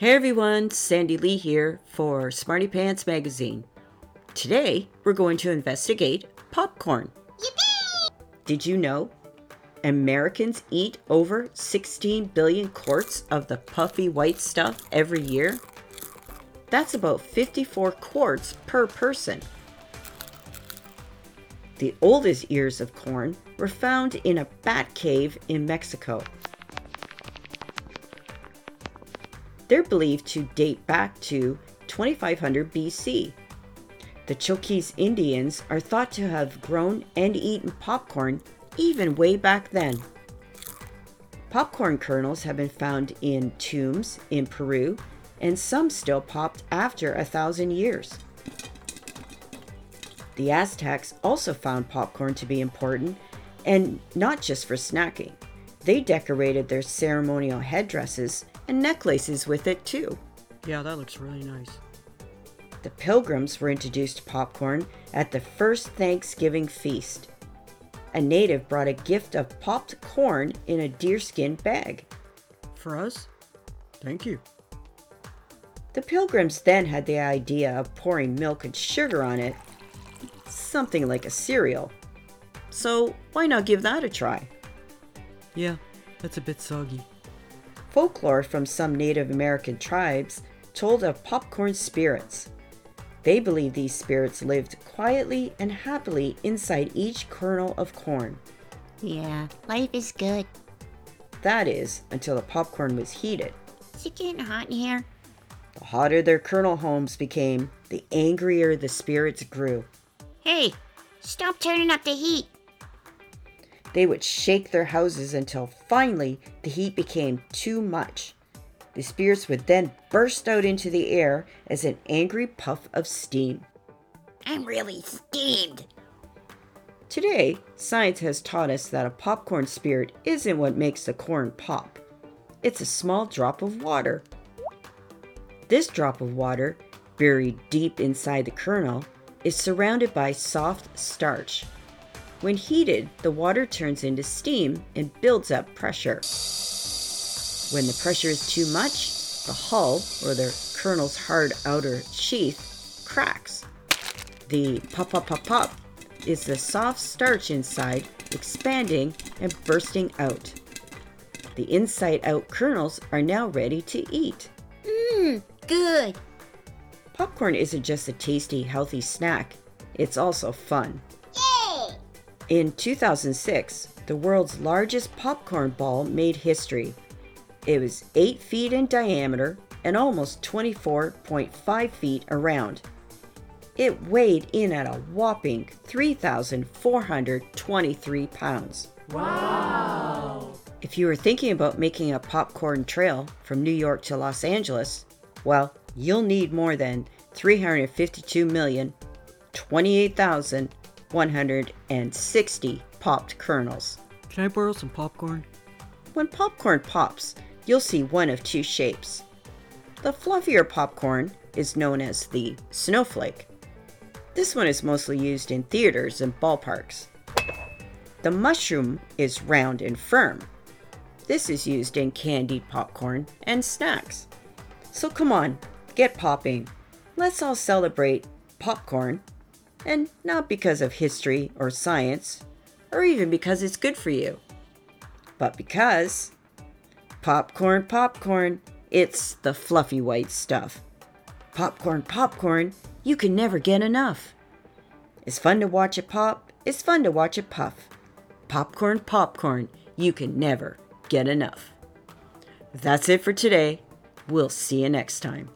Hey everyone, Sandy Lee here for Smarty Pants Magazine. Today we're going to investigate popcorn. Yippee! Did you know Americans eat over 16 billion quarts of the puffy white stuff every year? That's about 54 quarts per person. The oldest ears of corn were found in a bat cave in Mexico. They're believed to date back to 2500 BC. The Cochise Indians are thought to have grown and eaten popcorn even way back then. Popcorn kernels have been found in tombs in Peru, and some still popped after a thousand years. The Aztecs also found popcorn to be important, and not just for snacking. They decorated their ceremonial headdresses and necklaces with it too. Yeah, that looks really nice. The pilgrims were introduced to popcorn at the first Thanksgiving feast. A native brought a gift of popped corn in a deerskin bag. For us? Thank you. The pilgrims then had the idea of pouring milk and sugar on it, something like a cereal. So, why not give that a try? Yeah, that's a bit soggy. Folklore from some Native American tribes told of popcorn spirits. They believed these spirits lived quietly and happily inside each kernel of corn. Yeah, life is good. That is, until the popcorn was heated. Is it getting hot in here? The hotter their kernel homes became, the angrier the spirits grew. Hey, stop turning up the heat. They would shake their houses until finally the heat became too much. The spirits would then burst out into the air as an angry puff of steam. I'm really steamed. Today, science has taught us that a popcorn spirit isn't what makes the corn pop. It's a small drop of water. This drop of water, buried deep inside the kernel, is surrounded by soft starch. When heated, the water turns into steam and builds up pressure. When the pressure is too much, the hull, or the kernel's hard outer sheath, cracks. The pop pop pop pop is the soft starch inside expanding and bursting out. The inside out kernels are now ready to eat. Mmm, good. Popcorn isn't just a tasty, healthy snack, it's also fun. In 2006, the world's largest popcorn ball made history. It was 8 feet in diameter and almost 24.5 feet around. It weighed in at a whopping 3,423 pounds. Wow! If you were thinking about making a popcorn trail from New York to Los Angeles, well, you'll need more than 352 million 28,160 popped kernels. Can I borrow some popcorn? When popcorn pops, you'll see one of two shapes. The fluffier popcorn is known as the snowflake. This one is mostly used in theaters and ballparks. The mushroom is round and firm. This is used in candied popcorn and snacks. So come on, get popping. Let's all celebrate popcorn, and not because of history or science, or even because it's good for you, but because popcorn, popcorn, it's the fluffy white stuff. Popcorn, popcorn, you can never get enough. It's fun to watch it pop, it's fun to watch it puff. Popcorn, popcorn, you can never get enough. That's it for today. We'll see you next time.